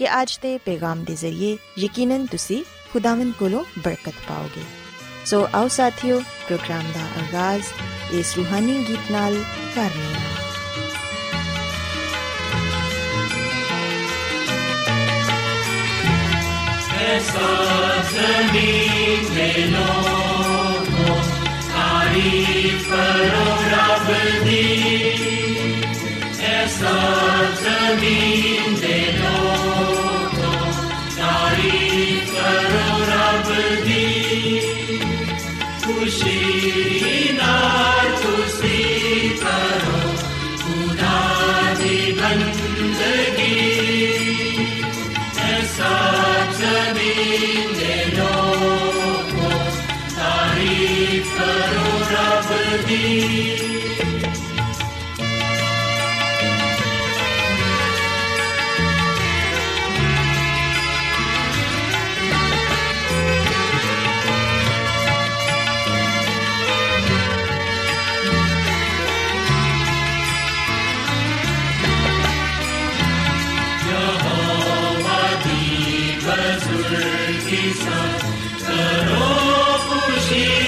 ਕਿ ਅੱਜ ਦੇ ਪੈਗਾਮ ਦੇ ਜ਼ਰੀਏ ਯਕੀਨਨ ਤੁਸੀਂ ਖੁਦਾਵੰਦ ਕੋਲੋਂ ਬਰਕਤ ਪਾਓਗੇ ਸੋ ਆਓ ਸਾਥਿਓ ਪ੍ਰੋਗਰਾਮ ਦਾ ਆਗਾਜ਼ ਇਸ ਰੂਹਾਨੀ ਗੀਤ ਨਾਲ ਕਰਨੇ ਆ ऐसा जमीन में लोगों तारीफ करो रब दी ऐसा जमीन Serão fugidos.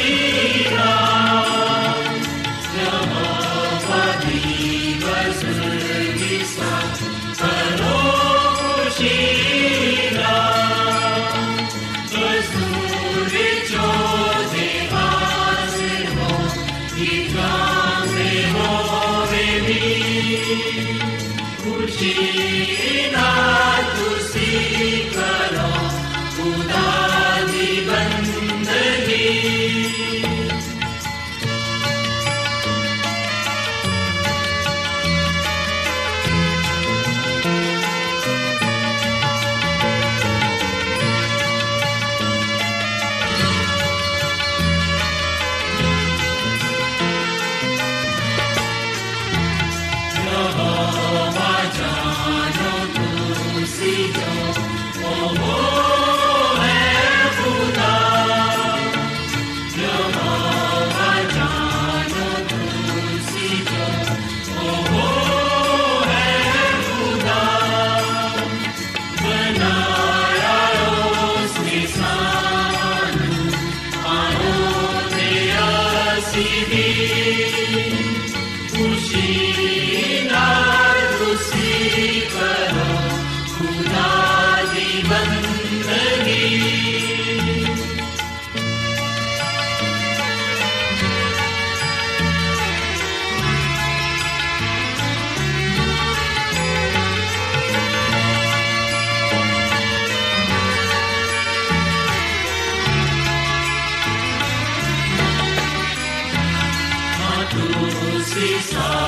shine.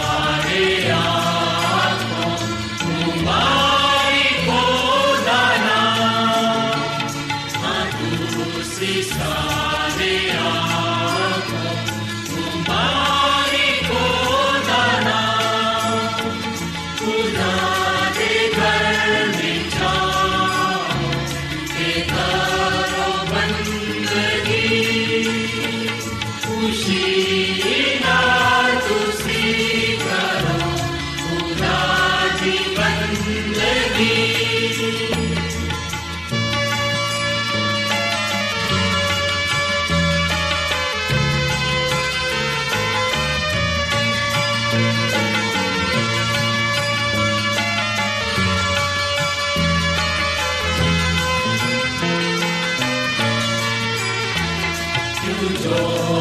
rejoice.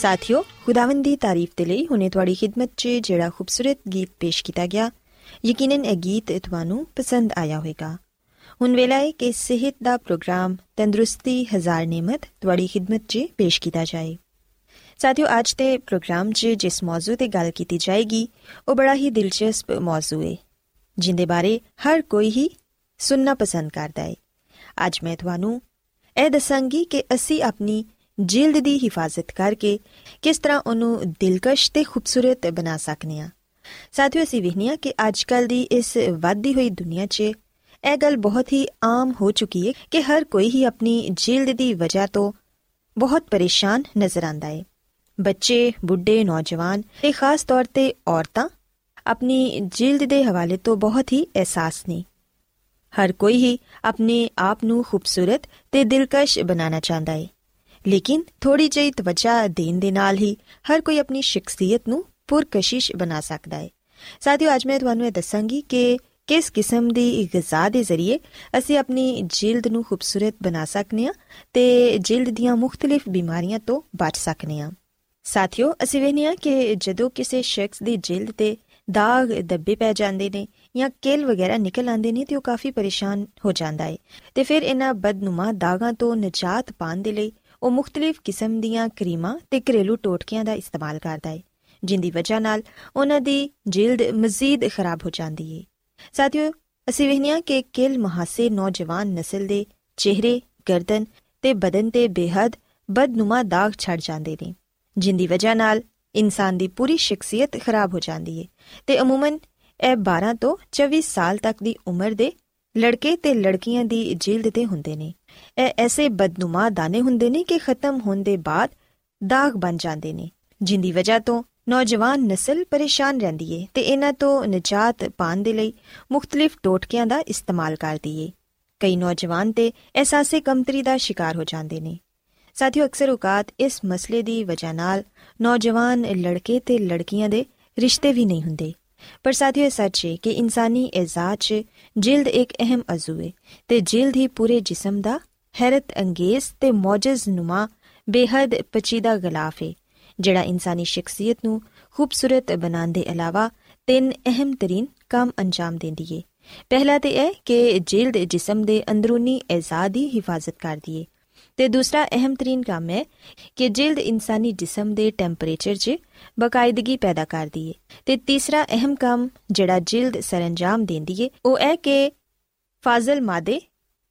ਸਾਥਿਓ ਖੁਦਾਵੰਦ ਦੀ ਤਾਰੀਫ ਦੇ ਲਈ ਹੁਣੇ ਤੁਹਾਡੀ ਖidmat 'ਚ ਜਿਹੜਾ ਖੂਬਸੂਰਤ ਗੀਤ ਪੇਸ਼ ਕੀਤਾ ਗਿਆ ਯਕੀਨਨ ਇਹ ਗੀਤ ਤੁਹਾਨੂੰ ਪਸੰਦ ਆਇਆ ਹੋਵੇਗਾ ਹੁਣ ਵੇਲਾ ਹੈ ਕਿ ਸਿਹਤ ਦਾ ਪ੍ਰੋਗਰਾਮ ਤੰਦਰੁਸਤੀ ਹਜ਼ਾਰ ਨਿਮਤ ਤੁਹਾਡੀ ਖidmat 'ਚ ਪੇਸ਼ ਕੀਤਾ ਜਾਏ ਸਾਥਿਓ ਅੱਜ ਦੇ ਪ੍ਰੋਗਰਾਮ 'ਚ ਜਿਸ ਮੌਜੂ ਤੇ ਗੱਲ ਕੀਤੀ ਜਾਏਗੀ ਉਹ ਬੜਾ ਹੀ ਦਿਲਚਸਪ ਮੌਜੂ ਹੈ ਜਿੰਦੇ ਬਾਰੇ ਹਰ ਕੋਈ ਹੀ ਸੁਣਨਾ ਪਸੰਦ ਕਰਦਾ ਹੈ ਅੱਜ ਮੈਂ ਤੁਹਾਨੂੰ ਇਹ ਦੱਸਾਂਗੀ ਕਿ ਅਸੀਂ ਆਪਣੀ ਜਿਲਦ ਦੀ ਹਿਫਾਜ਼ਤ ਕਰਕੇ ਕਿਸ ਤਰ੍ਹਾਂ ਉਹਨੂੰ ਦਿਲਕਸ਼ ਤੇ ਖੂਬਸੂਰਤ ਬਣਾ ਸਕਨੇ ਆ ਸਾਥੀਓ, ਅਸੀਂ ਵਹਿਨੀਆਂ ਕਿ ਅੱਜਕੱਲ ਦੀ ਇਸ ਵੱਧਦੀ ਹੋਈ ਦੁਨੀਆ 'ਚ ਇਹ ਗੱਲ ਬਹੁਤ ਹੀ ਆਮ ਹੋ ਚੁੱਕੀ ਹੈ ਕਿ ਹਰ ਕੋਈ ਹੀ ਆਪਣੀ ਜਿਲਦ ਦੀ ਵਜ੍ਹਾ ਤੋਂ ਬਹੁਤ ਪਰੇਸ਼ਾਨ ਨਜ਼ਰ ਆਂਦਾ ਹੈ। ਬੱਚੇ, ਬੁੱਢੇ, ਨੌਜਵਾਨ ਤੇ ਖਾਸ ਤੌਰ ਤੇ ਔਰਤਾਂ ਆਪਣੀ ਜਿਲਦ ਦੇ ਹਵਾਲੇ ਤੋਂ ਬਹੁਤ ਹੀ ਅਹਿਸਾਸ ਨੇ। ਹਰ ਕੋਈ ਹੀ ਆਪਣੇ ਆਪ ਨੂੰ ਖੂਬਸੂਰਤ ਤੇ ਦਿਲਕਸ਼ ਬਣਾਉਣਾ ਚਾਹੁੰਦਾ ਹੈ। ਲੇਕਿਨ ਥੋੜੀ ਜਿਹੀ ਤਵੱਜਾ ਦੇਣ ਦੇ ਨਾਲ ਹੀ ਹਰ ਕੋਈ ਆਪਣੀ ਸ਼ਖਸੀਅਤ ਨੂੰ ਪੁਰਕਸ਼ਿਸ਼ ਬਣਾ ਸਕਦਾ ਹੈ। ਸਾਥੀਓ, ਅੱਜ ਮੈਂ ਤੁਹਾਨੂੰ ਇਹ ਦੱਸਾਂਗੀ ਕਿ ਕਿਸ ਕਿਸਮ ਦੀ ਗਿਜ਼ਾ ਦੇ ਜ਼ਰੀਏ ਅਸੀਂ ਆਪਣੀ ਜਿਲਦ ਨੂੰ ਖੂਬਸੂਰਤ ਬਣਾ ਸਕਨੇ ਆ ਤੇ ਜਿਲਦ ਦੀਆਂ ਮੁxtਲਿਫ ਬਿਮਾਰੀਆਂ ਤੋਂ ਬਚ ਸਕਨੇ ਆ ਸਾਥੀਓ, ਅਸੀਂ ਵੇਖਿਆ ਕਿ ਜਦੋਂ ਕਿਸੇ ਸ਼ਖਸ ਦੀ ਜਿਲਦ ਤੇ ਦਾਗ ਦੱਬੇ ਪੈ ਜਾਂਦੇ ਨੇ ਜਾਂ ਕੇਲ ਵਗੈਰਾ ਨਿਕਲ ਆਉਂਦੇ ਨੇ ਤੇ ਉਹ ਕਾਫੀ ਪਰੇਸ਼ਾਨ ਹੋ ਜਾਂਦਾ ਹੈ ਤੇ ਫਿਰ ਇਹਨਾਂ ਬਦਨੁਮਾ ਦਾਗਾਂ ਤੋਂ ਨਜਾਤ ਪਾਉਣ ਦੇ ਲਈ ਉਹ ਮੁxtਲਿਫ ਕਿਸਮ ਦੀਆਂ ਕਰੀਮਾਂ ਤੇ ਘਰੇਲੂ ਟੋਟਕਿਆਂ ਦਾ ਇਸਤੇਮਾਲ ਕਰਦਾ ਹੈ ਜਿੰਦੀ ਵਜ੍ਹਾ ਨਾਲ ਉਹਨਾਂ ਦੀ ਜਿਲਦ ਮਜ਼ੀਦ ਖਰਾਬ ਹੋ ਜਾਂਦੀ ਹੈ ਸਾਥੀਓ, ਅਸੀਂ ਵੇਖਿਆ ਕਿ ਕਿਲ ਮਹਾਸੇ ਨੌਜਵਾਨ ਨਸਲ ਦੇ ਚਿਹਰੇ, ਗਰਦਨ ਤੇ ਬਦਨ ਤੇ ਬੇਹੱਦ ਬਦਨੁਮਾ ਦਾਗ ਛੱਡ ਜਾਂਦੇ ਨੇ, ਜਿੰਦੀ ਵਜ੍ਹਾ ਨਾਲ ਇਨਸਾਨ ਦੀ ਪੂਰੀ ਸ਼ਖਸੀਅਤ ਖਰਾਬ ਹੋ ਜਾਂਦੀ ਹੈ ਤੇ ਅਮੂਮਨ ਇਹ 12 ਤੋਂ 24 ਸਾਲ ਤੱਕ ਦੀ ਉਮਰ ਦੇ ਲੜਕੇ ਤੇ ਲੜਕੀਆਂ ਦੀ ਜਿਲਦ ਤੇ ਹੁੰਦੇ ਨੇ। ਇਹ ਐਸੇ ਬਦਨੁਮਾ ਦਾਣੇ ਹੁੰਦੇ ਨੇ ਕਿ ਖਤਮ ਹੋਣ ਦੇ ਬਾਅਦ ਦਾਗ ਬਣ ਜਾਂਦੇ ਨੇ। ਜਿੰਦੀ ਵਜ੍ਹਾ ਤੋਂ ਨੌਜਵਾਨ ਨਸਲ ਪਰੇਸ਼ਾਨ ਰਹਿੰਦੀ ਏ ਤੇ ਇਹਨਾਂ ਤੋਂ ਨਜਾਤ ਪਾਣ ਦੇ ਲਈ ਮੁxtਲਿਫ ਟੋਟਕਿਆਂ ਦਾ ਇਸਤੇਮਾਲ ਕਰਦੀ ਏ। ਕਈ ਨੌਜਵਾਨ ਤੇ ਅਹਿਸਾਸੇ ਕਮਤਰੀ ਦਾ ਸ਼ਿਕਾਰ ਹੋ ਜਾਂਦੇ ਨੇ। ਸਾਥੀਓ, ਅਕਸਰ ਔਕਾਤ ਇਸ ਮਸਲੇ ਦੀ ਵਜ੍ਹਾ ਨਾਲ ਨੌਜਵਾਨ ਲੜਕੇ ਤੇ ਲੜਕੀਆਂ ਦੇ ਰਿਸ਼ਤੇ ਵੀ ਨਹੀਂ ਹੁੰਦੇ। ਪਰ ਸਾਥੀਓ ਇਹ ਸੱਚ ਹੈ ਕਿ ਇਨਸਾਨੀ ਇਜ਼ਾਤ 'ਚ ਜਿਲਦ ਇੱਕ ਅਹਿਮ ਅਜ਼ੂ ਹੈ ਤੇ ਜਿਲਦ ਹੀ ਪੂਰੇ ਜਿਸਮ ਦਾ ਹੈਰਤ ਅੰਗੇਜ਼ ਤੇ ਮੌਜਜ਼ ਨੁਮਾ ਬੇਹੱਦ ਪਚੀਦਾ ਗਲਾਫ ਹੈ ਜਿਹੜਾ ਇਨਸਾਨੀ ਸ਼ਖਸੀਅਤ ਨੂੰ ਖੂਬਸੂਰਤ ਬਣਾਉਣ ਦੇ ਇਲਾਵਾ ਤਿੰਨ ਅਹਿਮ ਤਰੀਨ ਕੰਮ ਅੰਜਾਮ ਦਿੰਦੀ ਹੈ ਪਹਿਲਾ ਤੇ ਇਹ ਕਿ ਜਿਲਦ ਜਿਸਮ ਦੇ ਅੰਦਰੂਨੀ ਇਜ਼ਾ ਦੀ ਹਿਫਾਜ਼ਤ ਕਰਦੀ ਹੈ ਤੇ ਦੂਸਰਾ ਅਹਿਮ ਤਰੀਨ ਕੰਮ ਹੈ ਕਿ ਜਿਲਦ ਇਨਸਾਨੀ ਜਿਸਮ ਦੇ ਟੈਂਪਰੇਚਰ 'ਚ ਬਕਾਇਦਗੀ ਪੈਦਾ ਕਰਦੀ ਹੈ ਤੇ ਤੀਸਰਾ ਅਹਿਮ ਕੰਮ ਜਿਹੜਾ ਜਿਲਦ ਸਰੰਜਾਮ ਦਿੰਦੀ ਹੈ ਉਹ ਹੈ ਕਿ ਫਾਜ਼ਲ ਮਾਦੇ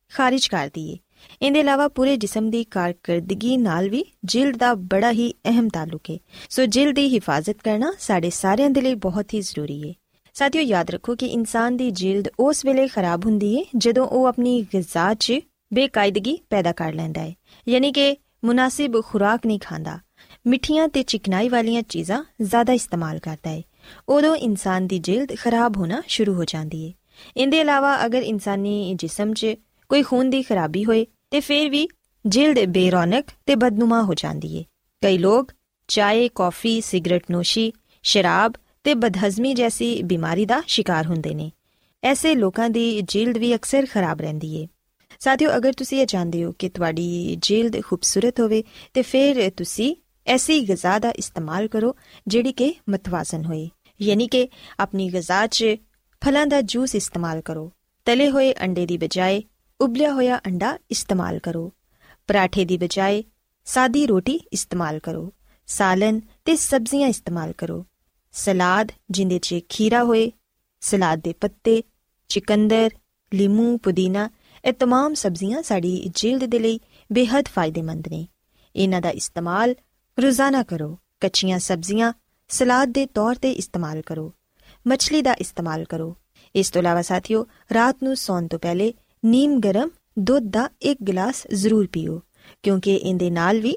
ਖਾਰਜ ਕਰਦੀ ਹੈ ਇਹਦੇ ਇਲਾਵਾ ਪੂਰੇ ਜਿਸਮ ਦੀ ਕਾਰਗਰਦਗੀ ਨਾਲ ਵੀ ਜਿਲਦ ਦਾ ਬੜਾ ਹੀ ਅਹਿਮ ਤਾਲੁਕ ਹੈ ਸੋ ਜਿਲਦ ਦੀ ਹਿਫਾਜ਼ਤ ਕਰਨਾ ਸਾਡੇ ਸਾਰਿਆਂ ਦੇ ਲਈ ਬਹੁਤ ਹੀ ਜ਼ਰੂਰੀ ਹੈ ਸਾਥੀਓ, ਯਾਦ ਰੱਖੋ ਕਿ ਇਨਸਾਨ ਦੀ ਜਿਲਦ ਉਸ ਵੇਲੇ ਖਰਾਬ ਹੁੰਦੀ ਹੈ ਜਦੋਂ ਉਹ ਆਪਣੀ ਗਿਜ਼ਾ 'ਚ ਬੇਕਾਇਦਗੀ ਪੈਦਾ ਕਰ ਲੈਂਦਾ ਹੈ। ਯਾਨੀ ਕਿ ਮੁਨਾਸਿਬ ਖੁਰਾਕ ਨਹੀਂ ਖਾਂਦਾ। ਮਿੱਠੀਆਂ ਤੇ ਚਿਕਨਾਈ ਵਾਲੀਆਂ ਚੀਜ਼ਾਂ ਜ਼ਿਆਦਾ ਇਸਤੇਮਾਲ ਕਰਦਾ ਹੈ। ਉਦੋਂ ਇਨਸਾਨ ਦੀ ਜਿਲਦ ਖਰਾਬ ਹੋਣਾ ਸ਼ੁਰੂ ਹੋ ਜਾਂਦੀ ਹੈ। ਇਹਦੇ ਇਲਾਵਾ ਅਗਰ ਇਨਸਾਨੀ ਜਿਸਮ 'ਚ ਕੋਈ ਖੂਨ ਦੀ ਖਰਾਬੀ ਹੋਏ, ਤੇ ਫਿਰ ਵੀ ਜਿਲਦ ਬੇਰੌਨਕ ਤੇ ਬਦਨੁਮਾ ਹੋ ਜਾਂਦੀ ਹੈ। ਕਈ ਲੋਕ ਚਾਏ, ਕਾਫੀ, ਸਿਗਰਟ ਨੋਸ਼ੀ, ਸ਼ਰਾਬ ਤੇ ਬਦਹਜ਼ਮੀ ਜੈਸੀ ਬਿਮਾਰੀ ਦਾ ਸ਼ਿਕਾਰ ਹੁੰਦੇ ਨੇ। ਐਸੇ ਲੋਕਾਂ ਦੀ ਜਿਲਦ ਵੀ ਅਕਸਰ ਖਰਾਬ ਰਹਿੰਦੀ ਹੈ। ਸਾਥੀਓ, ਅਗਰ ਤੁਸੀਂ ਇਹ ਜਾਣਦੇ ਹੋ ਕਿ ਤੁਹਾਡੀ ਜਿਲਦ ਖੂਬਸੂਰਤ ਹੋਵੇ, ਤੇ ਫਿਰ ਤੁਸੀਂ ਐਸੀ ਗਿਜ਼ਾ ਦਾ ਇਸਤੇਮਾਲ ਕਰੋ, ਜਿਹੜੀ ਕਿ ਮਤਵਾਜ਼ਨ ਹੋਏ। ਯਾਨੀ ਕਿ ਆਪਣੀ ਗਿਜ਼ਾ 'ਚ ਫਲਾਂ ਦਾ ਜੂਸ ਇਸਤੇਮਾਲ ਕਰੋ, ਤਲੇ ਹੋਏ ਅੰਡੇ ਦੀ ਬਜਾਏ ਉਬਲਿਆ ਹੋਇਆ ਅੰਡਾ ਇਸਤੇਮਾਲ ਕਰੋ, ਪਰਾਠੇ ਦੀ ਬਜਾਏ ਸਾਦੀ ਰੋਟੀ ਇਸਤੇਮਾਲ ਕਰੋ, ਸਾਲਨ ਤੇ ਸਬਜ਼ੀਆਂ ਇਸਤੇਮਾਲ ਕਰੋ, ਸਲਾਦ ਜਿੰਦੇ 'ਚ ਖੀਰਾ ਹੋਏ, ਸਲਾਦ ਦੇ ਪੱਤੇ, ਚਿਕੰਦਰ, ਲੀਮੂ, ਪੁਦੀਨਾ ਇਹ तमाम ਸਬਜ਼ੀਆਂ ਸਾਡੀ ਜਲਦ ਦੇ ਲਈ ਬੇहद ਫਾਇਦੇਮੰਦ ਨੇ ਇਹਨਾਂ ਦਾ ਇਸਤੇਮਾਲ ਰੋਜ਼ਾਨਾ ਕਰੋ ਕੱਚੀਆਂ ਸਬਜ਼ੀਆਂ ਸਲਾਦ ਦੇ ਤੌਰ ਤੇ ਇਸਤੇਮਾਲ ਕਰੋ ਮੱਛਲੀ ਦਾ ਇਸਤੇਮਾਲ ਕਰੋ ਇਸ ਤੋਂ ਇਲਾਵਾ ਸਾਥੀਓ ਰਾਤ ਨੂੰ ਸੌਣ ਤੋਂ ਪਹਿਲੇ ਨੀਮ ਗਰਮ ਦੁੱਧ ਦਾ ਇੱਕ ਗਲਾਸ ਜ਼ਰੂਰ ਪੀਓ ਕਿਉਂਕਿ ਇਹਦੇ ਨਾਲ ਵੀ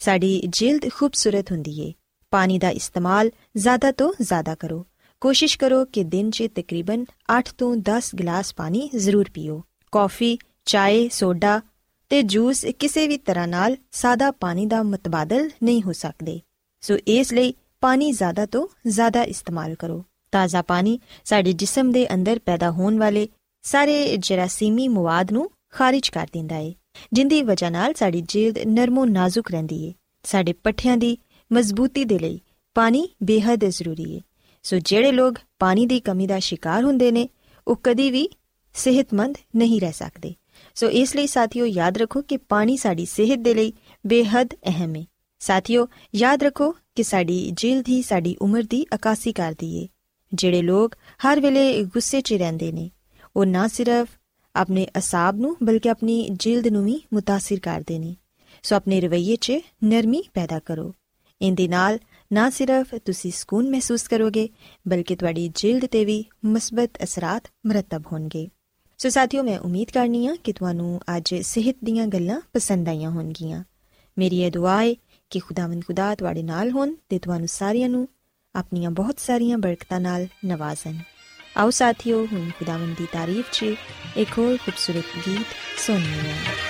ਸਾਡੀ ਜਲਦ ਖੂਬਸੂਰਤ ਹੁੰਦੀ ਏ ਪਾਣੀ ਦਾ ਇਸਤੇਮਾਲ ਜ਼ਿਆਦਾ ਤੋਂ ਜ਼ਿਆਦਾ ਕਰੋ ਕੋਸ਼ਿਸ਼ ਕਰੋ ਕਿ ਦਿਨ 'ਚ ਤਕਰੀਬਨ 8 ਤੋਂ 10 ਗਲਾਸ ਪਾਣੀ ਜ਼ਰੂਰ ਪੀਓ ਕਾਫੀ, ਚਾਏ, ਸੋਡਾ ਤੇ ਜੂਸ ਕਿਸੇ ਵੀ ਤਰ੍ਹਾਂ ਨਾਲ ਸਾਦਾ ਪਾਣੀ ਦਾ ਮਤਬਾਦਲ ਨਹੀਂ ਹੋ ਸਕਦੇ। ਸੋ ਇਸ ਲਈ ਪਾਣੀ ਜ਼ਿਆਦਾ ਤੋਂ ਜ਼ਿਆਦਾ ਇਸਤੇਮਾਲ ਕਰੋ। ਤਾਜ਼ਾ ਪਾਣੀ ਸਾਡੇ ਜਿਸਮ ਦੇ ਅੰਦਰ ਪੈਦਾ ਹੋਣ ਵਾਲੇ ਸਾਰੇ ਜਰਾਸੀਮੀ ਮਵਾਦ ਨੂੰ ਖਾਰਜ ਕਰ ਦਿੰਦਾ ਹੈ ਜਿੰਦੀ ਵਜ੍ਹਾ ਨਾਲ ਸਾਡੀ ਜਿਲਦ ਨਰਮੋ ਨਾਜ਼ੁਕ ਰਹਿੰਦੀ ਹੈ ਸਾਡੇ ਪੱਠਿਆਂ ਦੀ ਮਜ਼ਬੂਤੀ ਦੇ ਲਈ ਪਾਣੀ ਬੇहद ਜ਼ਰੂਰੀ ਹੈ ਸੋ ਜਿਹੜੇ ਲੋਕ ਪਾਣੀ ਦੀ ਕਮੀ ਦਾ ਸ਼ਿਕਾਰ ਹੁੰਦੇ ਨੇ, ਉਹ ਕਦੀ ਵੀ ਸਿਹਤਮੰਦ ਨਹੀਂ ਰਹਿ ਸਕਦੇ। ਸੋ ਇਸ ਲਈ ਸਾਥੀਓ ਯਾਦ ਰੱਖੋ ਕਿ ਪਾਣੀ ਸਾਡੀ ਸਿਹਤ ਦੇ ਲਈ ਬੇहद ਅਹਿਮ ਹੈ ਸਾਥੀਓ, ਯਾਦ ਰੱਖੋ ਕਿ ਸਾਡੀ ਜੀਲ ਦੀ ਸਾਡੀ ਉਮਰ ਦੀ ਅਕਾਸੀ ਕਰਦੀ ਏ ਜਿਹੜੇ ਲੋਕ ਹਰ ਵੇਲੇ ਗੁੱਸੇ 'ਚ ਰਹਿੰਦੇ ਨੇ, ਉਹ ਨਾ ਸਿਰਫ ਆਪਣੇ ਅਸਾਬ ਨੂੰ ਬਲਕਿ ਆਪਣੀ ਜੀਲਦ ਨੂੰ ਵੀ متاثر ਕਰਦੇ ਨੇ। ਸੋ ਆਪਣੇ ਰਵਈਏ 'ਚ ਨਰਮੀ ਪੈਦਾ ਕਰੋ। ਇਹਦੇ ਨਾਲ ਨਾ ਸਿਰਫ ਤੁਸੀਂ ਸਕੂਨ ਮਹਿਸੂਸ ਕਰੋਗੇ, ਬਲਕਿ ਤੁਹਾਡੀ ਜੀਲਦ ਤੇ ਵੀ ਮਸਬਤ ਅਸਰਾਂ ਮਰਤਬ ਹੋਣਗੇ। ਸੋ ਸਾਥੀਓ, ਮੈਂ ਉਮੀਦ ਕਰਨੀ ਆ ਕਿ ਤੁਹਾਨੂੰ ਅੱਜ ਸਿਹਤ ਦੀਆਂ ਗੱਲਾਂ ਪਸੰਦ ਆਈਆਂ ਹੋਣਗੀਆਂ। ਮੇਰੀ ਇਹ ਦੁਆ ਹੈ ਕਿ ਖੁਦਾਵੰਦ ਖੁਦਾ ਤੁਹਾਡੇ ਨਾਲ ਹੋਣ ਤੇ ਤੁਹਾਨੂੰ ਸਾਰਿਆਂ ਨੂੰ ਆਪਣੀਆਂ ਬਹੁਤ ਸਾਰੀਆਂ ਬਰਕਤਾਂ ਨਾਲ ਨਵਾਜ਼ਣ। ਆਓ ਸਾਥੀਓ, ਹੁਣ ਖੁਦਾਵੰਦ ਦੀ ਤਾਰੀਫ 'ਚ ਇੱਕ ਹੋਰ ਖੂਬਸੂਰਤ ਗੀਤ ਸੁਣੀਏ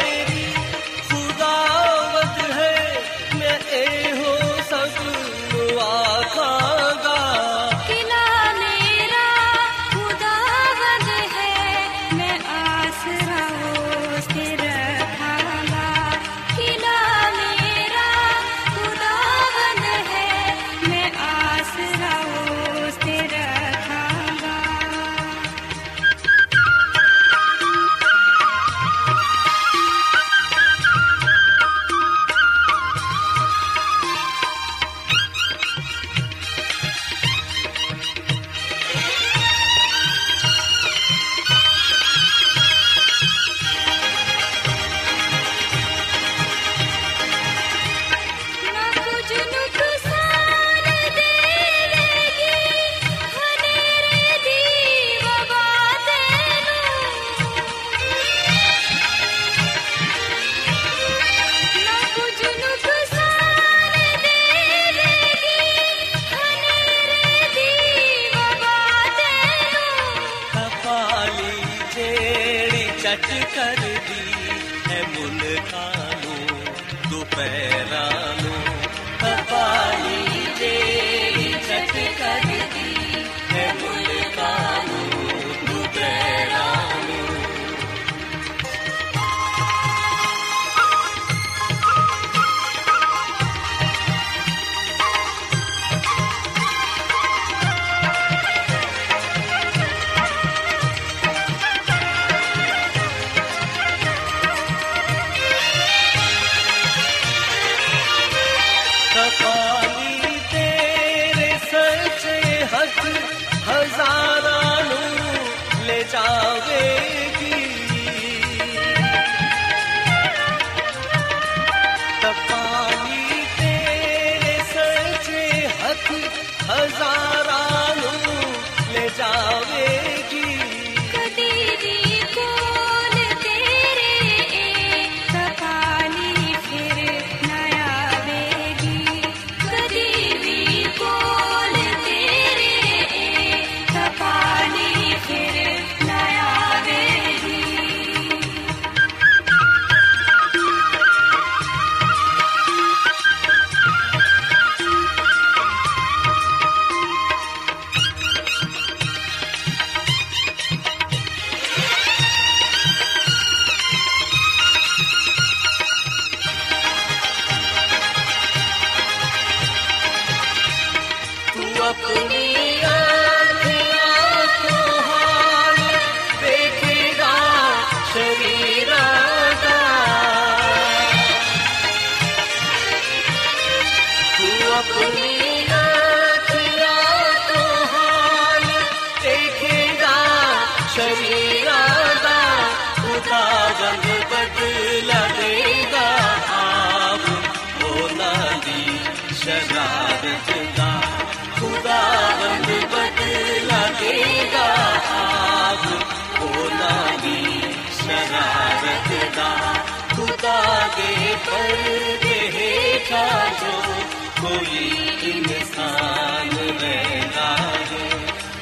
ਹੈ,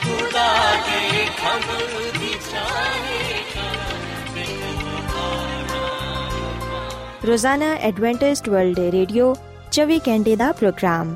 ਖੁਦਾ ਦੇ ਖੰਭ ਦੀ ਛਾਂ ਹੇਠਾਂ ਰੋਜ਼ਾਨਾ ਐਡਵੈਂਟਿਸਟ ਵਰਲਡ ਰੇਡੀਓ 24 ਘੰਟੇ ਦਾ programme.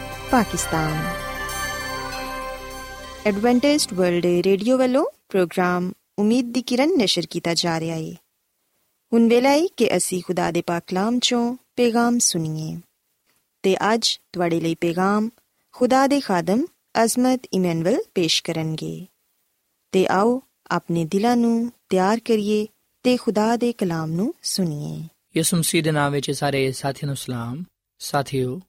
Pakistan Adventist World Radio ਵੱਲੋਂ ਪ੍ਰੋਗਰਾਮ ਉਮੀਦ ਦੀ ਕਿਰਨ ਨਿਸ਼ਰ ਕੀਤਾ ਜਾ ਰਿਹਾ ਹੈ ਹੁਣ ਵੇਲਾ ਹੈ ਕਿ ਅਸੀਂ ਖੁਦਾ ਦੇ ਪਾਕ ਕਲਾਮ ਚੋਂ ਪੈਗਾਮ ਸੁਣੀਏ ਤੇ ਅੱਜ ਤੁਹਾਡੇ ਲਈ ਪੈਗਾਮ ਖੁਦਾ ਦੇ ਖਾਦਮ ਅਜ਼ਮਤ ਇਮਨੁਅਲ ਪੇਸ਼ ਕਰਨਗੇ ਤੇ ਆਓ ਆਪਣੇ ਦਿਲਾਂ ਨੂੰ ਤਿਆਰ ਕਰੀਏ ਤੇ ਖੁਦਾ ਦੇ ਕਲਾਮ ਨੂੰ ਸੁਣੀਏ ਯਿਸੂ ਮਸੀਹ ਦੇ ਨਾਮ ਵਿੱਚ ਸਾਰੇ ਸਾਥੀਆਂ ਨੂੰ ਸਲਾਮ ਸਾਥੀਓ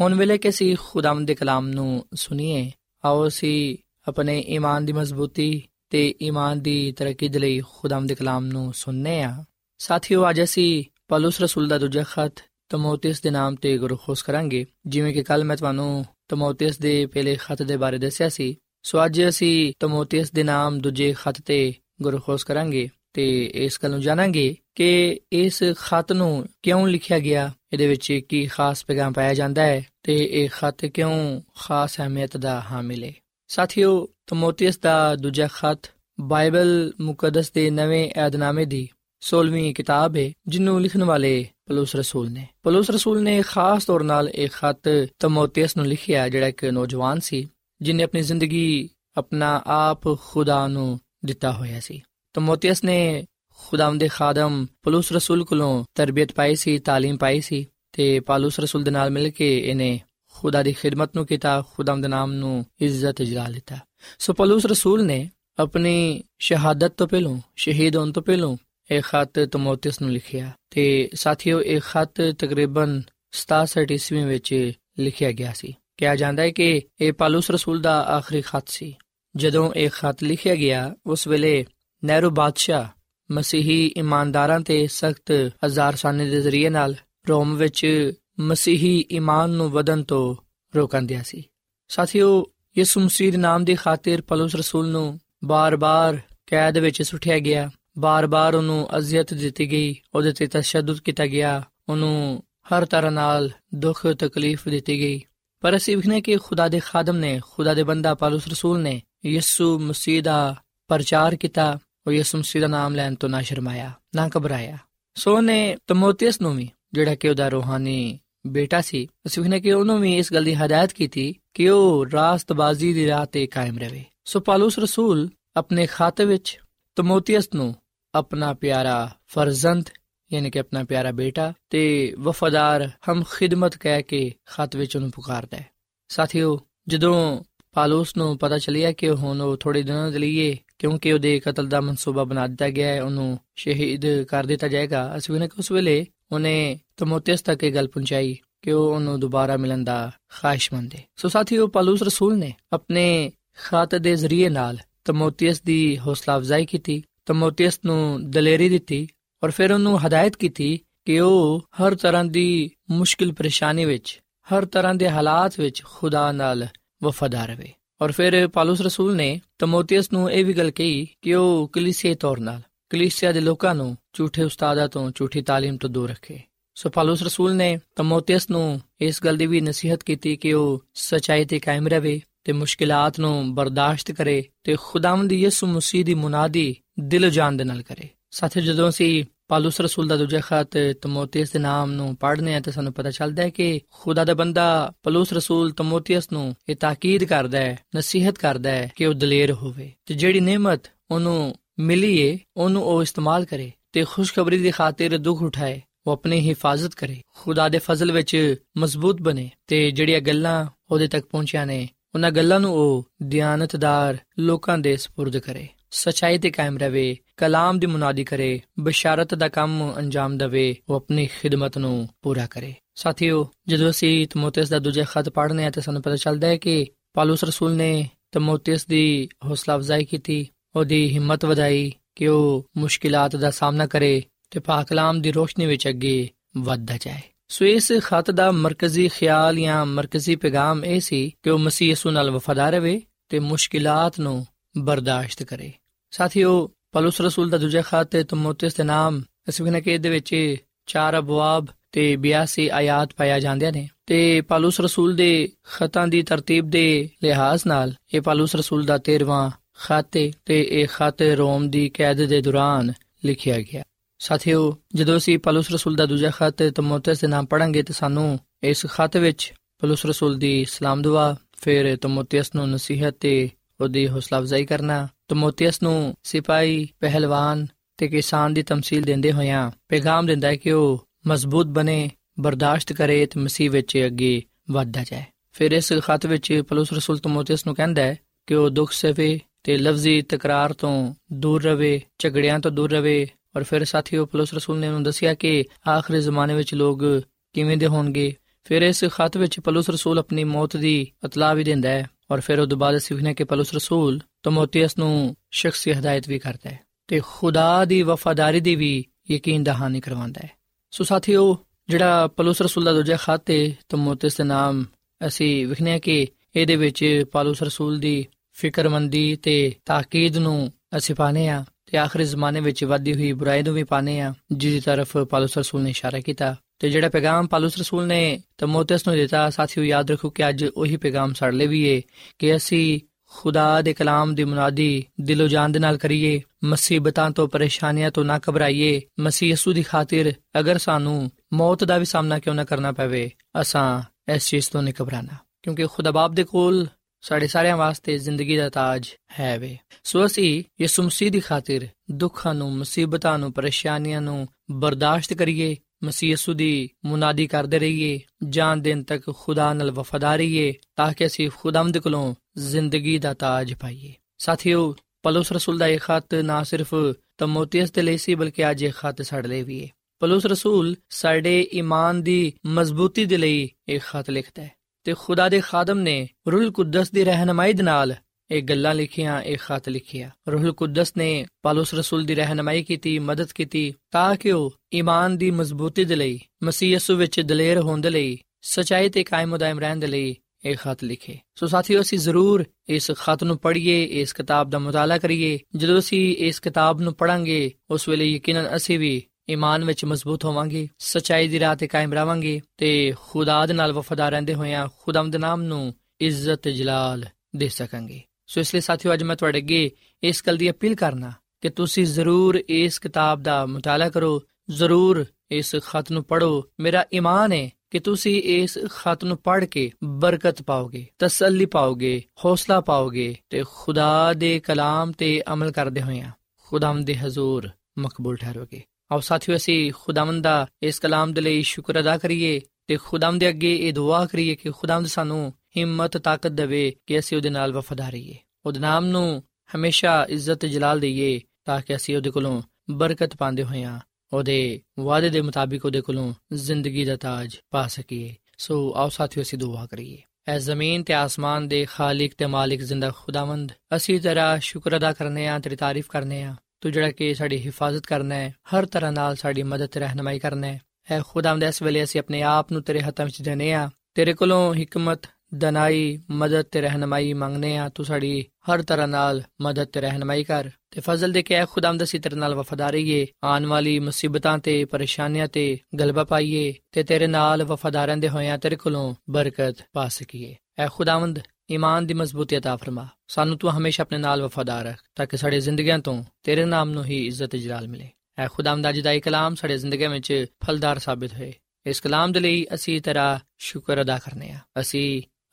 ਹੁਣ ਵੇਲੇ ਕਿ ਅਸੀਂ ਖੁਦਾਵੰਦ ਦੇ ਕਲਾਮ ਨੂੰ ਸੁਣੀਏ, ਆਓ ਅਸੀਂ ਆਪਣੇ ਈਮਾਨ ਦੀ ਮਜ਼ਬੂਤੀ ਤੇ ਈਮਾਨ ਦੀ ਤਰੱਕੀ ਦੇ ਲਈ ਖੁਦਾਵੰਦ ਦੇ ਕਲਾਮ ਨੂੰ ਸੁਣਨੇ ਆ। ਸਾਥੀਓ, ਅੱਜ ਅਸੀਂ ਪੌਲਸ ਰਸੂਲ ਦਾ ਦੂਜਾ ਖਤ ਤਮੋਥੀਸ ਦੇ ਨਾਮ ਤੇ ਗੁਰਖੋਸ ਕਰਾਂਗੇ। ਜਿਵੇਂ ਕਿ ਕੱਲ ਮੈਂ ਤੁਹਾਨੂੰ ਤਮੋਥੀਸ ਦੇ ਪਹਿਲੇ ਖਤ ਦੇ ਬਾਰੇ ਦੱਸਿਆ ਸੀ, ਸੋ ਅੱਜ ਅਸੀਂ ਤਮੋਥੀਸ ਦੇ ਨਾਮ ਦੂਜੇ ਖਤ ਤੇ ਗੁਰਖੋਸ ਕਰਾਂਗੇ ਤੇ ਇਸ ਗੱਲ ਨੂੰ ਜਾਣਾਂਗੇ ਕਿ ਇਸ ਖਤ ਨੂੰ ਕਿਉਂ ਲਿਖਿਆ ਗਿਆ? ਇਹਦੇ ਵਿੱਚ ਕੀ ਖਾਸ ਪੈਗਾਮ ਪਾਇਆ ਜਾਂਦਾ ਹੈ ਤੇ ਇਹ ਖਤ ਕਿਉਂ ਖਾਸ ਅਹਿਮੀਅਤ ਦਾ ਹਾਮਿਲ ਹੈ? ਸਾਥੀਓ ਤਮੋਥੀਸ ਦਾ ਦੂਜਾ ਖਤ ਬਾਈਬਲ ਮੁਕੱਦਸ ਦੇ ਨਵੇਂ ਏਧਨਾਮੇ ਦੀ 16ਵੀਂ ਕਿਤਾਬ ਹੈ ਜਿਹਨੂੰ ਲਿਖਣ ਵਾਲੇ ਪਲੂਸ ਰਸੂਲ ਨੇ। ਪਲੂਸ ਰਸੂਲ ਨੇ ਖਾਸ ਤੌਰ ਨਾਲ ਇਹ ਖਤ ਤਮੋਥੀਸ ਨੂੰ ਲਿਖਿਆ, ਜਿਹੜਾ ਇੱਕ ਨੌਜਵਾਨ ਸੀ, ਜਿਨੇ ਆਪਣੀ ਜ਼ਿੰਦਗੀ ਆਪਣਾ ਆਪ ਖੁਦਾ ਨੂੰ ਦਿੱਤਾ ਹੋਇਆ ਸੀ। ਤਮੋਥੀਸ ਨੇ ਖੁਦਾਵੰਦ ਦੇ ਖਾਦਮ ਪਲੂਸ ਰਸੂਲ ਕੋਲੋਂ ਤਰਬੀਅਤ ਪਾਈ ਸੀ تعلیم ਪਾਈ ਸੀ ਤੇ ਪਾਲੂਸ ਰਸੂਲ ਦੇ ਨਾਲ ਮਿਲ ਕੇ ਇਹਨੇ ਖੁਦਾ ਦੀ ਖਿਦਮਤ ਨੂੰ ਕੀਤਾ ਖੁਦਾਵੰਦ ਦੇ ਨਾਮ ਨੂੰ ਇੱਜ਼ਤ ਜਲਾ ਦਿੱਤਾ ਸੋ ਪਲੂਸ ਰਸੂਲ ਨੇ ਆਪਣੀ ਸ਼ਹਾਦਤ ਤੋਂ ਪਹਿਲਾਂ ਸ਼ਹੀਦ ਹੋਣ ਤੋਂ ਪਹਿਲਾਂ ਇਹ ਖਤ ਤਮੋਥੀਸ ਨੂੰ ਲਿਖਿਆ ਤੇ ਸਾਥੀਓ ਇਹ ਖਤ ਤਕਰੀਬਨ 67 ਈਸਵੀ ਵਿੱਚ ਲਿਖਿਆ ਗਿਆ ਸੀ ਕਿਹਾ ਜਾਂਦਾ ਹੈ ਕਿ ਇਹ ਪਾਲੂਸ ਰਸੂਲ ਦਾ ਆਖਰੀ ਖਤ ਸੀ ਜਦੋਂ ਇਹ ਖਤ ਲਿਖਿਆ ਗਿਆ ਉਸ ਵੇਲੇ ਨਹਿਰੂ ਬਾਦਸ਼ਾਹ ਮਸੀਹੀ ਇਮਾਨਦਾਰਾਂ ਤੇ ਸਖਤ ਹਜ਼ਾਰ ਸਾਨੇ ਦੇ ਜ਼ਰੀਏ ਨਾਲ ਰੋਮ ਵਿੱਚ ਮਸੀਹੀ ਈਮਾਨ ਨੂੰ ਵਧਣ ਤੋਂ ਰੋਕਣ ਦਿਆ ਸੀ। ਸਾਥੀਓ, ਯਿਸੂ ਮਸੀਹ ਦੇ ਨਾਮ ਦੀ ਖਾਤਰ ਪਲੂਸ ਰਸੂਲ ਨੂੰ ਬਾਰ-ਬਾਰ ਕੈਦ ਵਿੱਚ ਸੁੱਟਿਆ ਗਿਆ, ਬਾਰ-ਬਾਰ ਉਹਨੂੰ ਅਜ਼ੀਅਤ ਦਿੱਤੀ ਗਈ, ਉਹਦੇ ਤੇ ਤਸ਼ੱਦਦ ਕੀਤਾ ਗਿਆ, ਉਹਨੂੰ ਹਰ ਤਰ੍ਹਾਂ ਨਾਲ ਦੁੱਖ, ਤਕਲੀਫ ਦਿੱਤੀ ਗਈ। ਪਰ ਅਸੀਂ ਵਿਖਨੇ ਕਿ ਖੁਦਾ ਦੇ ਖਾਦਮ ਨੇ, ਖੁਦਾ ਦੇ ਬੰਦਾ ਪਲੂਸ ਰਸੂਲ ਨੇ ਯਿਸੂ ਮਸੀਹ ਦਾ ਪ੍ਰਚਾਰ ਕੀਤਾ ਉਹ ਯਿਸੂ ਮਸੀਹ ਦਾ ਨਾਮ ਲੈਣ ਤੋਂ ਨਾ ਸ਼ਰਮਾਇਆ ਨਾ ਘਬਰਾਇਆ ਸੋ ਨੇ ਤਮੋਥੀਸ ਨੂੰ ਵੀ ਜਿਹੜਾ ਕਿ ਉਹਦਾ ਰੂਹਾਨੀ ਬੇਟਾ ਸੀ ਅਸੀਂ ਵਿਖਨੇ ਕਿ ਉਹਨੂੰ ਵੀ ਇਸ ਗੱਲ ਦੀ ਹਦਾਇਤ ਕੀਤੀ ਕਿ ਉਹ ਰਾਸਤਬਾਜ਼ੀ ਦੀ ਰਾਹ ਤੇ ਕਾਇਮ ਰਹੇ ਸੋ ਪਾਲੂਸ ਰਸੂਲ ਆਪਣੇ ਖਾਤੇ ਵਿੱਚ ਤਮੋਥੀਸ ਨੂੰ ਆਪਣਾ ਪਿਆਰਾ ਫਰਜ਼ੰਦ ਯਾਨੀ ਕਿ ਆਪਣਾ ਪਿਆਰਾ ਬੇਟਾ ਤੇ ਵਫਾਦਾਰ ਹਮ ਖਿਦਮਤ ਕਹਿ ਕੇ ਖਤ ਵਿੱਚ ਉਹਨੂੰ ਪੁਕਾਰਦਾ ਹੈ ਸਾਥੀਓ ਜਦੋਂ ਪਾਲੂਸ ਨੂੰ ਪਤਾ ਚੱਲਿਆ ਕਿ ਹੁਣ ਉਹ ਥੋੜੇ ਦਿਨਾਂ ਦੇ ਲਈ ਕਿਉਂਕਿ ਉਹਦੇ ਕਤਲ ਦਾ ਮਨਸੂਬਾ ਬਣਾ ਦਿੱਤਾ ਗਿਆ ਹੈ, ਉਹਨੂੰ ਸ਼ਹੀਦ ਕਰ ਦਿੱਤਾ ਜਾਏਗਾ। ਅਸੀਂ ਉਹਨੇ ਉਸ ਵੇਲੇ ਉਹਨੇ ਤਮੋਥੀਅਸ ਤੱਕ ਇਹ ਗੱਲ ਪਹੁੰਚਾਈ ਕਿ ਉਹ ਉਹਨੂੰ ਦੁਬਾਰਾ ਮਿਲਣ ਦਾ ਖਾਹਿਸ਼ਮੰਦ ਹੈ ਸੋ ਸਾਥੀਓ, ਪਾਲੂਸ ਰਸੂਲ ਨੇ ਆਪਣੇ ਖਾਤ ਦੇ ਜ਼ਰੀਏ ਨਾਲ ਤਮੋਥੀਅਸ ਦੀ ਹੌਸਲਾ ਅਫਜ਼ਾਈ ਕੀਤੀ ਤਮੋਥੀਅਸ ਨੂੰ ਦਲੇਰੀ ਦਿੱਤੀ ਔਰ ਫਿਰ ਉਹਨੂੰ ਹਦਾਇਤ ਕੀਤੀ ਕਿ ਉਹ ਹਰ ਤਰ੍ਹਾਂ ਦੀ ਮੁਸ਼ਕਿਲ ਪਰੇਸ਼ਾਨੀ ਵਿੱਚ, ਹਰ ਤਰ੍ਹਾਂ ਦੇ ਹਾਲਾਤ ਵਿੱਚ ਖੁਦਾ ਨਾਲ ਵਫਾਦਾਰ ਰਹੇ। ਔਰ ਫਿਰ ਪਾਲੂਸ ਰਸੂਲ ਨੇ ਤਮੋਥੀਅਸ ਨੂੰ ਇਹ ਵੀ ਗੱਲ ਕਹੀ ਕਿ ਉਹ ਕਲੀਸਿਆ ਤੌਰ ਨਾਲ ਕਲੀਸਿਆ ਦੇ ਲੋਕਾਂ ਨੂੰ ਝੂਠੇ ਉਸਤਾਦਾਂ ਤੋਂ ਝੂਠੀ تعلیم ਤੋਂ ਦੂਰ ਰੱਖੇ ਸੋ ਪਾਲੂਸ ਰਸੂਲ ਨੇ ਤਮੋਥੀਅਸ ਨੂੰ ਇਸ ਗੱਲ ਦੀ ਵੀ ਨਸੀਹਤ ਕੀਤੀ ਕਿ ਉਹ ਸਚਾਈ ਤੇ ਕਾਇਮ ਰਹੇ ਤੇ ਮੁਸ਼ਕਿਲਾਤ ਨੂੰ ਬਰਦਾਸ਼ਤ ਕਰੇ ਤੇ ਖੁਦਾਵੰਦ ਯਿਸੂ ਮਸੀਹ ਦੀ ਮੁਨਾਦੀ ਦਿਲ ਜਾਨ ਦੇ ਨਾਲ ਕਰੇ ਸਾਥੀ ਜਦੋਂ ਅਸੀਂ ਪਾਲੂਸ ਰਸੂਲ ਦਾ ਦੂਜਾ ਖਤ ਤਮੋਥੀਅਸ ਦੇ ਨਾਮ ਨੂੰ ਪੜ੍ਹਨੇ ਆ ਤਾਂ ਸਾਨੂੰ ਪਤਾ ਚੱਲਦਾ ਹੈ ਕਿ ਖੁਦਾ ਦਾ ਬੰਦਾ ਪਾਲੂਸ ਰਸੂਲ ਤਮੋਥੀਅਸ ਨੂੰ ਇਹ ਤਾਕੀਦ ਕਰਦਾ ਹੈ ਨਸੀਹਤ ਕਰਦਾ ਹੈ ਕਿ ਉਹ ਦਲੇਰ ਹੋਵੇ ਤੇ ਜਿਹੜੀ ਨਿਮਤ ਉਹਨੂੰ ਮਿਲੀ ਏ ਉਹਨੂੰ ਉਹ ਇਸਤੇਮਾਲ ਕਰੇ ਤੇ ਖੁਸ਼ਖਬਰੀ ਦੀ ਖਾਤਰ ਦੁੱਖ ਉਠਾਏ ਉਹ ਆਪਣੀ ਹਿਫਾਜ਼ਤ ਕਰੇ ਖੁਦਾ ਦੇ ਫਜ਼ਲ ਵਿੱਚ ਮਜ਼ਬੂਤ ਬਣੇ ਤੇ ਜਿਹੜੀਆਂ ਗੱਲਾਂ ਉਹਦੇ ਤੱਕ ਪਹੁੰਚੀਆਂ ਨੇ ਉਹਨਾਂ ਗੱਲਾਂ ਨੂੰ ਉਹ ਦਿਆਨਤਦਾਰ ਲੋਕਾਂ ਦੇ سپرد ਕਰੇ ਸਚਾਈ ਤੇ ਕਾਇਮ ਰਵੇ, ਕਲਾਮ ਦੀ ਮੁਨਾਦੀ ਕਰੇ, ਬਸ਼ਾਰਤ ਦਾ ਕੰਮ ਅੰਜਾਮ ਦੇਵੇ, ਉਹ ਆਪਣੀ ਖਿਦਮਤ ਨੂੰ ਪੂਰਾ ਕਰੇ। ਸਾਥੀਓ, ਜਦੋਂ ਅਸੀਂ ਤਮੋਥੀਅਸ ਦਾ ਦੂਜਾ ਖਤ ਪੜ੍ਹਨੇ ਆ ਤਾਂ ਸਾਨੂੰ ਪਤਾ ਚੱਲਦਾ ਹੈ ਕਿ ਪਾਲੂਸ ਰਸੂਲ ਨੇ ਤਮੋਥੀਅਸ ਦੀ ਹੌਸਲਾ ਅਫਜ਼ਾਈ ਕੀਤੀ, ਉਹਦੀ ਹਿੰਮਤ ਵਧਾਈ ਕਿ ਉਹ ਮੁਸ਼ਕਿਲਾਤ ਦਾ ਸਾਹਮਣਾ ਕਰੇ ਤੇ ਪਾਕ ਕਲਾਮ ਦੀ ਰੋਸ਼ਨੀ ਵਿੱਚ ਅੱਗੇ ਵੱਧਦਾ ਜਾਏ। ਸੋ ਇਸ ਖਤ ਦਾ ਮਰਕਜ਼ੀ ਖਿਆਲ ਜਾਂ ਮਰਕਜ਼ੀ ਪੈਗਾਮ ਇਹ ਸੀ ਕਿ ਉਹ ਮਸੀਹ ਯਿਸੂ ਨਾਲ ਵਫਾਦਾਰ ਰਹੇ ਤੇ ਮੁਸ਼ਕਿਲਾਤ ਨੂੰ ਬਰਦਾਸ਼ਤ ਕਰੇ। ਸਾਥੀਓ, ਪਲੂਸ ਰਸੂਲ ਦਾ ਦੂਜਾ ਖਤ ਤਮੋਥੀਅਸ ਦੇ ਨਾਮ ਅਸੀਂ ਕਹਿੰਦੇ ਕਿ ਇਹਦੇ ਵਿੱਚ ਚਾਰ ਅਬਵਾਬ ਤੇ 82 ਆਇਤ ਪਾਇਆ ਜਾਂਦੇ ਨੇ ਤੇ ਪਾਲੂਸ ਰਸੂਲ ਦੇ ਖਤਾਂ ਦੀ ਤਰਤੀਬ ਦੇ ਲਿਹਾਜ਼ ਨਾਲ ਇਹ ਪਾਲੂਸ ਰਸੂਲ ਦਾ 13ਵਾਂ ਖਾਤੇ ਤੇ ਇਹ ਖਾਤੇ ਰੋਮ ਦੀ ਕੈਦ ਦੇ ਦੌਰਾਨ ਲਿਖਿਆ ਗਿਆ। ਸਾਥੀਓ, ਜਦੋਂ ਅਸੀਂ ਪਾਲੂਸ ਰਸੂਲ ਦਾ ਦੂਜਾ ਖਤ ਤਮੋਥੀਅਸ ਦੇ ਨਾਮ ਪੜਾਂਗੇ ਤਾਂ ਸਾਨੂੰ ਇਸ ਖਤ ਵਿੱਚ ਪਾਲੂਸ ਰਸੂਲ ਦੀ ਸਲਾਮ ਦੁਆ ਫਿਰ ਤਮੋਥੀਅਸ ਨੂੰ ਨਸੀਹਤ ਤੇ ਉਹਦੀ ਹੌਸਲਾ ਅਫਜ਼ਾਈ ਕਰਨਾ ਤਮੋਥੀਅਸ ਨੂੰ ਸਿਪਾਹੀ ਪਹਿਲਵਾਨ ਤੇ ਕਿਸਾਨ ਦੀ ਤਮਸੀਲ ਦਿੰਦੇ ਹੋਇਆਂ ਪੈਗਾਮ ਦਿੰਦਾ ਹੈ ਕਿ ਉਹ ਮਜ਼ਬੂਤ ਬਣੇ, ਬਰਦਾਸ਼ਤ ਕਰੇ ਤੇ ਮਸੀਹ ਵਿੱਚ ਅੱਗੇ ਵਧਦਾ ਜਾਏ। ਫਿਰ ਇਸ ਖਤ ਵਿੱਚ ਪਲੂਸ ਰਸੂਲ ਤਮੋਥੀਅਸ ਨੂੰ ਕਹਿੰਦਾ ਹੈ ਕਿ ਉਹ ਦੁੱਖ ਸਵੇ ਤੇ ਲਫ਼ਜ਼ੀ ਤਕਰਾਰ ਤੋਂ ਦੂਰ ਰਵੇ, ਝਗੜਿਆਂ ਤੋਂ ਦੂਰ ਰਵੇ। ਔਰ ਫਿਰ ਸਾਥੀਓ, ਪਲੂਸ ਰਸੂਲ ਨੇ ਉਹਨੂੰ ਦੱਸਿਆ ਕਿ ਆਖਰੀ ਜ਼ਮਾਨੇ ਵਿੱਚ ਲੋਕ ਕਿਵੇਂ ਦੇ ਹੋਣਗੇ। ਫਿਰ ਇਸ ਖਤ ਵਿੱਚ ਪਲੂਸ ਰਸੂਲ ਆਪਣੀ ਮੌਤ ਦੀ ਇਤਲਾਹ ਵੀ ਦਿੰਦਾ ਹੈ। ਔਰ ਫਿਰ ਉਹ ਦੁਬਾਰਾ ਸਿੱਖਨੇ ਕਿ ਪਲੂਸ ਰਸੂਲ ਤਮੋਥੀਅਸ ਨੂੰ ਸ਼ਖਸੀ ਹਦਾਇਤ ਵੀ ਕਰਦਾ ਹੈ ਤੇ ਖੁਦਾ ਦੀ ਵਫਾਦਾਰੀ ਦੀ ਵੀ ਯਕੀਨ ਦਹਾਨੀ ਕਰਵਾਉਂਦਾ ਹੈ। ਸੋ ਸਾਥੀਓ, ਜਿਹੜਾ ਪਲੂਸ ਰਸੂਲ ਦਾ ਦੂਜਾ ਖਤ ਹੈ ਤਮੋਥੀਅਸ ਦੇ ਨਾਮ ਅਸੀਂ ਵਿਖਨੇ ਕਿ ਇਹਦੇ ਵਿੱਚ ਪਾਲੂਸ ਰਸੂਲ ਦੀ ਫਿਕਰਮੰਦੀ ਤੇ ਤਾਕੀਦ ਨੂੰ ਅਸੀਂ ਪਾਣੇ ਆ ਤੇ ਆਖਰੀ ਜ਼ਮਾਨੇ ਵਿੱਚ ਵਾਧੀ ਹੋਈ ਬੁਰਾਈ ਨੂੰ ਵੀ ਪਾਣੇ ਆ ਜਿਸ ਦੀ ਤਰਫ ਪਾਲੂਸ ਰਸੂਲ ਨੇ ਇਸ਼ਾਰਾ ਕੀਤਾ। ਤੇ ਜਿਹੜਾ ਪੈਗਾਮ ਪਾਲੂਸ ਰਸੂਲ ਨੇ ਤਮੋਥੀਅਸ ਨੂੰ ਦਿੱਤਾ, ਸਾਥੀਓ, ਯਾਦ ਰੱਖੋ ਕਿ ਅੱਜ ਉਹੀ ਪੈਗਾਮ ਸਾਡੇ ਲਈ ਵੀ ਹੈ ਕਿ ਅਸੀਂ ਖੁਦਾ ਦੇ ਕਲਾਮ ਦੀ ਮੁਨਾਦੀ ਦਿਲੋ ਜਾਨ ਦੇ ਨਾਲ ਕਰੀਏ, ਮੁਸੀਬਤਾਂ ਤੋਂ, ਪਰੇਸ਼ਾਨੀਆਂ ਤੋਂ ਨਾ ਘਬਰਾਈਏ। ਮਸੀਹ ਯਸੂ ਦੀ ਖਾਤਰ ਅਗਰ ਸਾਨੂੰ ਮੌਤ ਦਾ ਵੀ ਸਾਹਮਣਾ ਕਿਉਂ ਨਾ ਕਰਨਾ ਪਵੇ, ਅਸਾਂ ਇਸ ਚੀਜ਼ ਤੋਂ ਨਹੀਂ ਘਬਰਾਣਾ ਕਿਉਂਕਿ ਖੁਦਾ ਬਾਪ ਦੇ ਕੋਲ ਸਾਡੇ ਸਾਰਿਆਂ ਵਾਸਤੇ ਜ਼ਿੰਦਗੀ ਦਾ ਤਾਜ ਹੈ ਵੇ। ਸੋ ਅਸੀਂ ਯਿਸੂ ਮਸੀਹ ਦੀ ਖਾਤਰ ਦੁੱਖਾਂ ਨੂੰ, ਮੁਸੀਬਤਾਂ ਨੂੰ, ਪਰੇਸ਼ਾਨੀਆਂ ਨੂੰ ਬਰਦਾਸ਼ਤ ਕਰੀਏ। ਮਸੀਹ ਯਸੂ ਦੀ ਮੁਨਾਦੀ ਕਰਦੇ ਰਹੀਏ। ਜਾਨ ਦਿਨ ਤੱਕ ਖੁਦਾ ਨਾਲ ਵਫਾਦਾਰ ਰਹੀਏ, ਤਾਂ ਕਿ ਅਸੀਂ ਖੁਦਾਵੰਦ ਕੋਲੋਂ ਜ਼ਿੰਦਗੀ ਦਾ ਤਾਜ ਪਾਈਏ। ਸਾਥੀਓ, ਪਲਸ ਰਸੂਲ ਦਾ ਇਹ ਖਤ ਨਾ ਸਿਰਫ ਤਮੋਥੀਅਸ ਦੇ ਲਈ ਸੀ, ਬਲਕਿ ਅੱਜ ਇਹ ਖਤ ਸਾਡੇ ਲਈ ਵੀ ਹੈ। ਪਲਸ ਰਸੂਲ ਸਾਡੇ ਈਮਾਨ ਦੀ ਮਜ਼ਬੂਤੀ ਦੇ ਲਈ ਇਹ ਖਤ ਲਿਖਦਾ ਹੈ। ਤੇ ਖੁਦਾ ਦੇ ਖਾਦਮ ਨੇ ਰੂਲ ਕੁਦਸ ਦੀ ਰਹਿਨਮਾਈ ਦੇ ਨਾਲ ਇਹ ਗੱਲਾਂ ਲਿਖੀਆਂ, ਇਹ ਖਤ ਲਿਖਿਆ। ਰੂਹੁਲ ਕੁਦਸ ਨੇ ਪਾਲੂਸ ਰਸੂਲ ਦੀ ਰਹਿਨਮਾਈ ਕੀਤੀ, ਮਦਦ ਕੀਤੀ, ਤਾਂ ਕਿ ਉਹ ਈਮਾਨ ਦੀ ਮਜ਼ਬੂਤੀ ਦੇ ਲਈ, ਮਸੀਹ ਯਸੂ ਵਿੱਚ ਦਲੇਰ ਹੋਣ ਦੇ ਲਈ, ਸਚਾਈ ਤੇ ਕਾਇਮ ਉਦਾਇਮ ਰਹਿਣ ਦੇ ਲਈ ਇਹ ਖਤ ਲਿਖੇ ਸੋ ਸਾਥੀਓ ਅਸੀਂ ਜ਼ਰੂਰ ਇਸ ਖਤ ਨੂੰ ਪੜ੍ਹੀਏ ਇਸ ਕਿਤਾਬ ਦਾ ਮਤਾਲਾ ਕਰੀਏ ਜਦੋਂ ਅਸੀਂ ਇਸ ਕਿਤਾਬ ਨੂੰ ਪੜਾਂਗੇ ਉਸ ਵੇਲੇ ਯਕੀਨਨ ਅਸੀਂ ਵੀ ਈਮਾਨ ਵਿੱਚ ਮਜ਼ਬੂਤ ਹੋਵਾਂਗੇ ਸਚਾਈ ਦੀ ਰਾਹ ਤੇ ਕਾਇਮ ਰਵਾਂਗੇ ਤੇ ਖੁਦਾ ਦੇ ਨਾਲ ਵਫਾਦਾਰ ਰਹਿੰਦੇ ਹੋਇਆਂ ਖੁਦਾਮ ਦੇ ਨਾਮ ਨੂੰ ਇੱਜ਼ਤ ਜਲਾਲ ਦੇ ਸਕਾਂਗੇ ਸੋ ਇਸ ਲਈ ਸਾਥੀਓ ਅੱਜ ਮੈਂ ਤੁਹਾਡੇ ਅੱਗੇ ਇਸ ਗੱਲ ਦੀ ਅਪੀਲ ਕਰਨਾ ਕਿ ਤੁਸੀਂ ਜ਼ਰੂਰ ਇਸ ਕਿਤਾਬ ਦਾ ਮਤਾਲਾ ਕਰੋ ਜ਼ਰੂਰ ਇਸ ਖਤ ਨੂੰ ਪੜੋ ਮੇਰਾ ਈਮਾਨ ਹੈ ਕਿ ਤੁਸੀਂ ਇਸ ਖਤ ਨੂੰ ਪੜ੍ਹ ਕੇ ਬਰਕਤ ਪਾਓਗੇ, ਤਸੱਲੀ ਪਾਓਗੇ, ਹੌਸਲਾ ਪਾਓਗੇ ਤੇ ਖੁਦਾ ਦੇ ਕਲਾਮ ਤੇ ਅਮਲ ਕਰਦੇ ਹੋਇਆਂ ਖੁਦਾਮ ਦੇ ਹਜ਼ੂਰ ਮਕਬੂਲ ਠਹਿਰੋਗੇ। ਆਓ ਸਾਥੀਓ, ਅਸੀਂ ਖੁਦਾਵੰਦ ਦਾ ਇਸ ਕਲਾਮ ਦੇ ਲਈ ਸ਼ੁਕਰ ਅਦਾ ਕਰੀਏ ਤੇ ਖੁਦਾਮ ਦੇ ਅੱਗੇ ਇਹ ਦੁਆ ਕਰੀਏ ਕਿ ਖੁਦਾਵੰਦ ਸਾਨੂੰ ਹਿੰਮਤ, ਤਾਕਤ ਦੇਵੇ ਕਿ ਅਸੀਂ ਉਹਦੇ ਨਾਲ ਵਫਾਦਾਰ ਰਹੀਏ। ਉਹਦੇ ਨਾਮ ਨੂੰ ਹਮੇਸ਼ਾ ਇੱਜ਼ਤ ਤੇ ਜਲਾਲ ਦਈਏ ਤਾਂ ਕਿ ਅਸੀਂ ਉਹਦੇ ਕੋਲੋਂ ਬਰਕਤ ਪਾਉਂਦੇ ਹੋਈਆਂ ਉਹਦੇ ਵਾਅਦੇ ਦੇ ਮੁਤਾਬਿਕ ਉਹਦੇ ਕੋਲੋਂ ਜ਼ਿੰਦਗੀ ਦਾ ਤਾਜ ਪਾ ਸਕੀਏ। ਸੋ ਆਓ ਸਾਥੀਓ, ਅਸੀਂ ਦੁਆ ਕਰੀਏ। ਐ ਜ਼ਮੀਨ ਤੇ ਆਸਮਾਨ ਦੇ ਖਾਲਿਕ ਤੇ ਮਾਲਿਕ ਜ਼ਿੰਦਾ ਖੁਦਾਵੰਦ। ਅਸੀਂ ਤੇਰਾ ਸ਼ੁਕਰ ਅਦਾ ਕਰਨੇ ਆ, ਤੇਰੀ ਤਾਰੀਫ ਕਰਨੇ ਆ। ਤੂੰ ਜਿਹੜਾ ਕਿ ਸਾਡੀ ਹਿਫਾਜ਼ਤ ਕਰਨਾ ਹੈ, ਹਰ ਤਰ੍ਹਾਂ ਨਾਲ ਸਾਡੀ ਮਦਦ ਤੇ ਰਹਿਨਮਾਈ ਕਰਨਾ ਹੈ। ਐ ਖੁਦਾਵੰਦ, ਇਸ ਵੇਲੇ ਅਸੀਂ ਆਪਣੇ ਆਪ ਨੂੰ ਤੇਰੇ ਹੱਥਾਂ ਵਿੱਚ ਦੇਨੇ ਆ। ਤੇਰੇ ਕੋਲੋਂ ਹਕਮਤ دنائی مدد تے رہنمائی منگنے ہاں تو ساری ہر طرح نال مدد تے رہنمائی کر تے فضل دے کہ اے خداوند اسی تیرے نال وفادار رہیے آن والی مصیبتاں تے پریشانیاں تے غلبہ پائیے تے تیرے نال وفادار رہندے ہویاں تیرے کولوں برکت پا سکیے اے خداوند ایمان دی مضبوطی عطا فرما سانو تو ہمیشہ اپنے نال وفادار رکھ تاکہ ساری زندگیاں تو تیرے نام نو ہی عزت جلال ملے اے خداوند اج دا اے کلام ساری زندگی وچ پھلدار ثابت ہوئے اس کلام دے لئی اسی تیرا شکر ادا کرنے ہاں اسی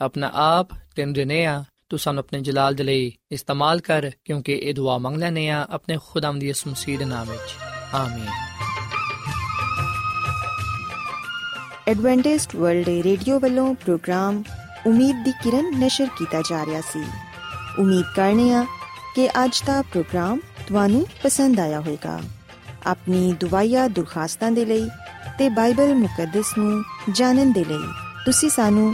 ਆਪਣਾ ਆਪ ਤੈਨੂੰ ਦੇਨੇ ਆ ਤੂੰ ਸਾਨੂੰ ਆਪਣੇ ਜਲਾਲ ਦੇ ਲਈ ਇਸਤੇਮਾਲ ਕਰ ਕਿਉਂਕਿ ਇਹ ਦੁਆ ਮੰਗ ਲੈਨੇ ਆ ਆਪਣੇ ਖੁਦਾਮ ਦੀ ਇਸ ਮਸੀਹ ਦੇ ਨਾਮ ਵਿੱਚ ਆਮੀਨ ਐਡਵੈਂਟਿਸਟ ਵਰਲਡ ਰੇਡੀਓ ਵੱਲੋਂ ਪ੍ਰੋਗਰਾਮ ਉਮੀਦ ਦੀ ਕਿਰਨ ਨਿਸ਼ਰ ਕੀਤਾ ਜਾ ਰਿਹਾ ਸੀ ਉਮੀਦ ਕਰਨੇ ਆ ਕਿ ਅੱਜ ਦਾ ਪ੍ਰੋਗਰਾਮ ਤੁਹਾਨੂੰ ਪਸੰਦ ਆਇਆ ਹੋਵੇਗਾ ਆਪਣੀ ਦੁਆਇਆ ਦੁਰਖਾਸਤਾਂ ਦੇ ਲਈ ਤੇ ਬਾਈਬਲ ਮੁਕੱਦਸ ਨੂੰ ਜਾਣਨ ਦੇ ਲਈ ਤੁਸੀਂ ਸਾਨੂੰ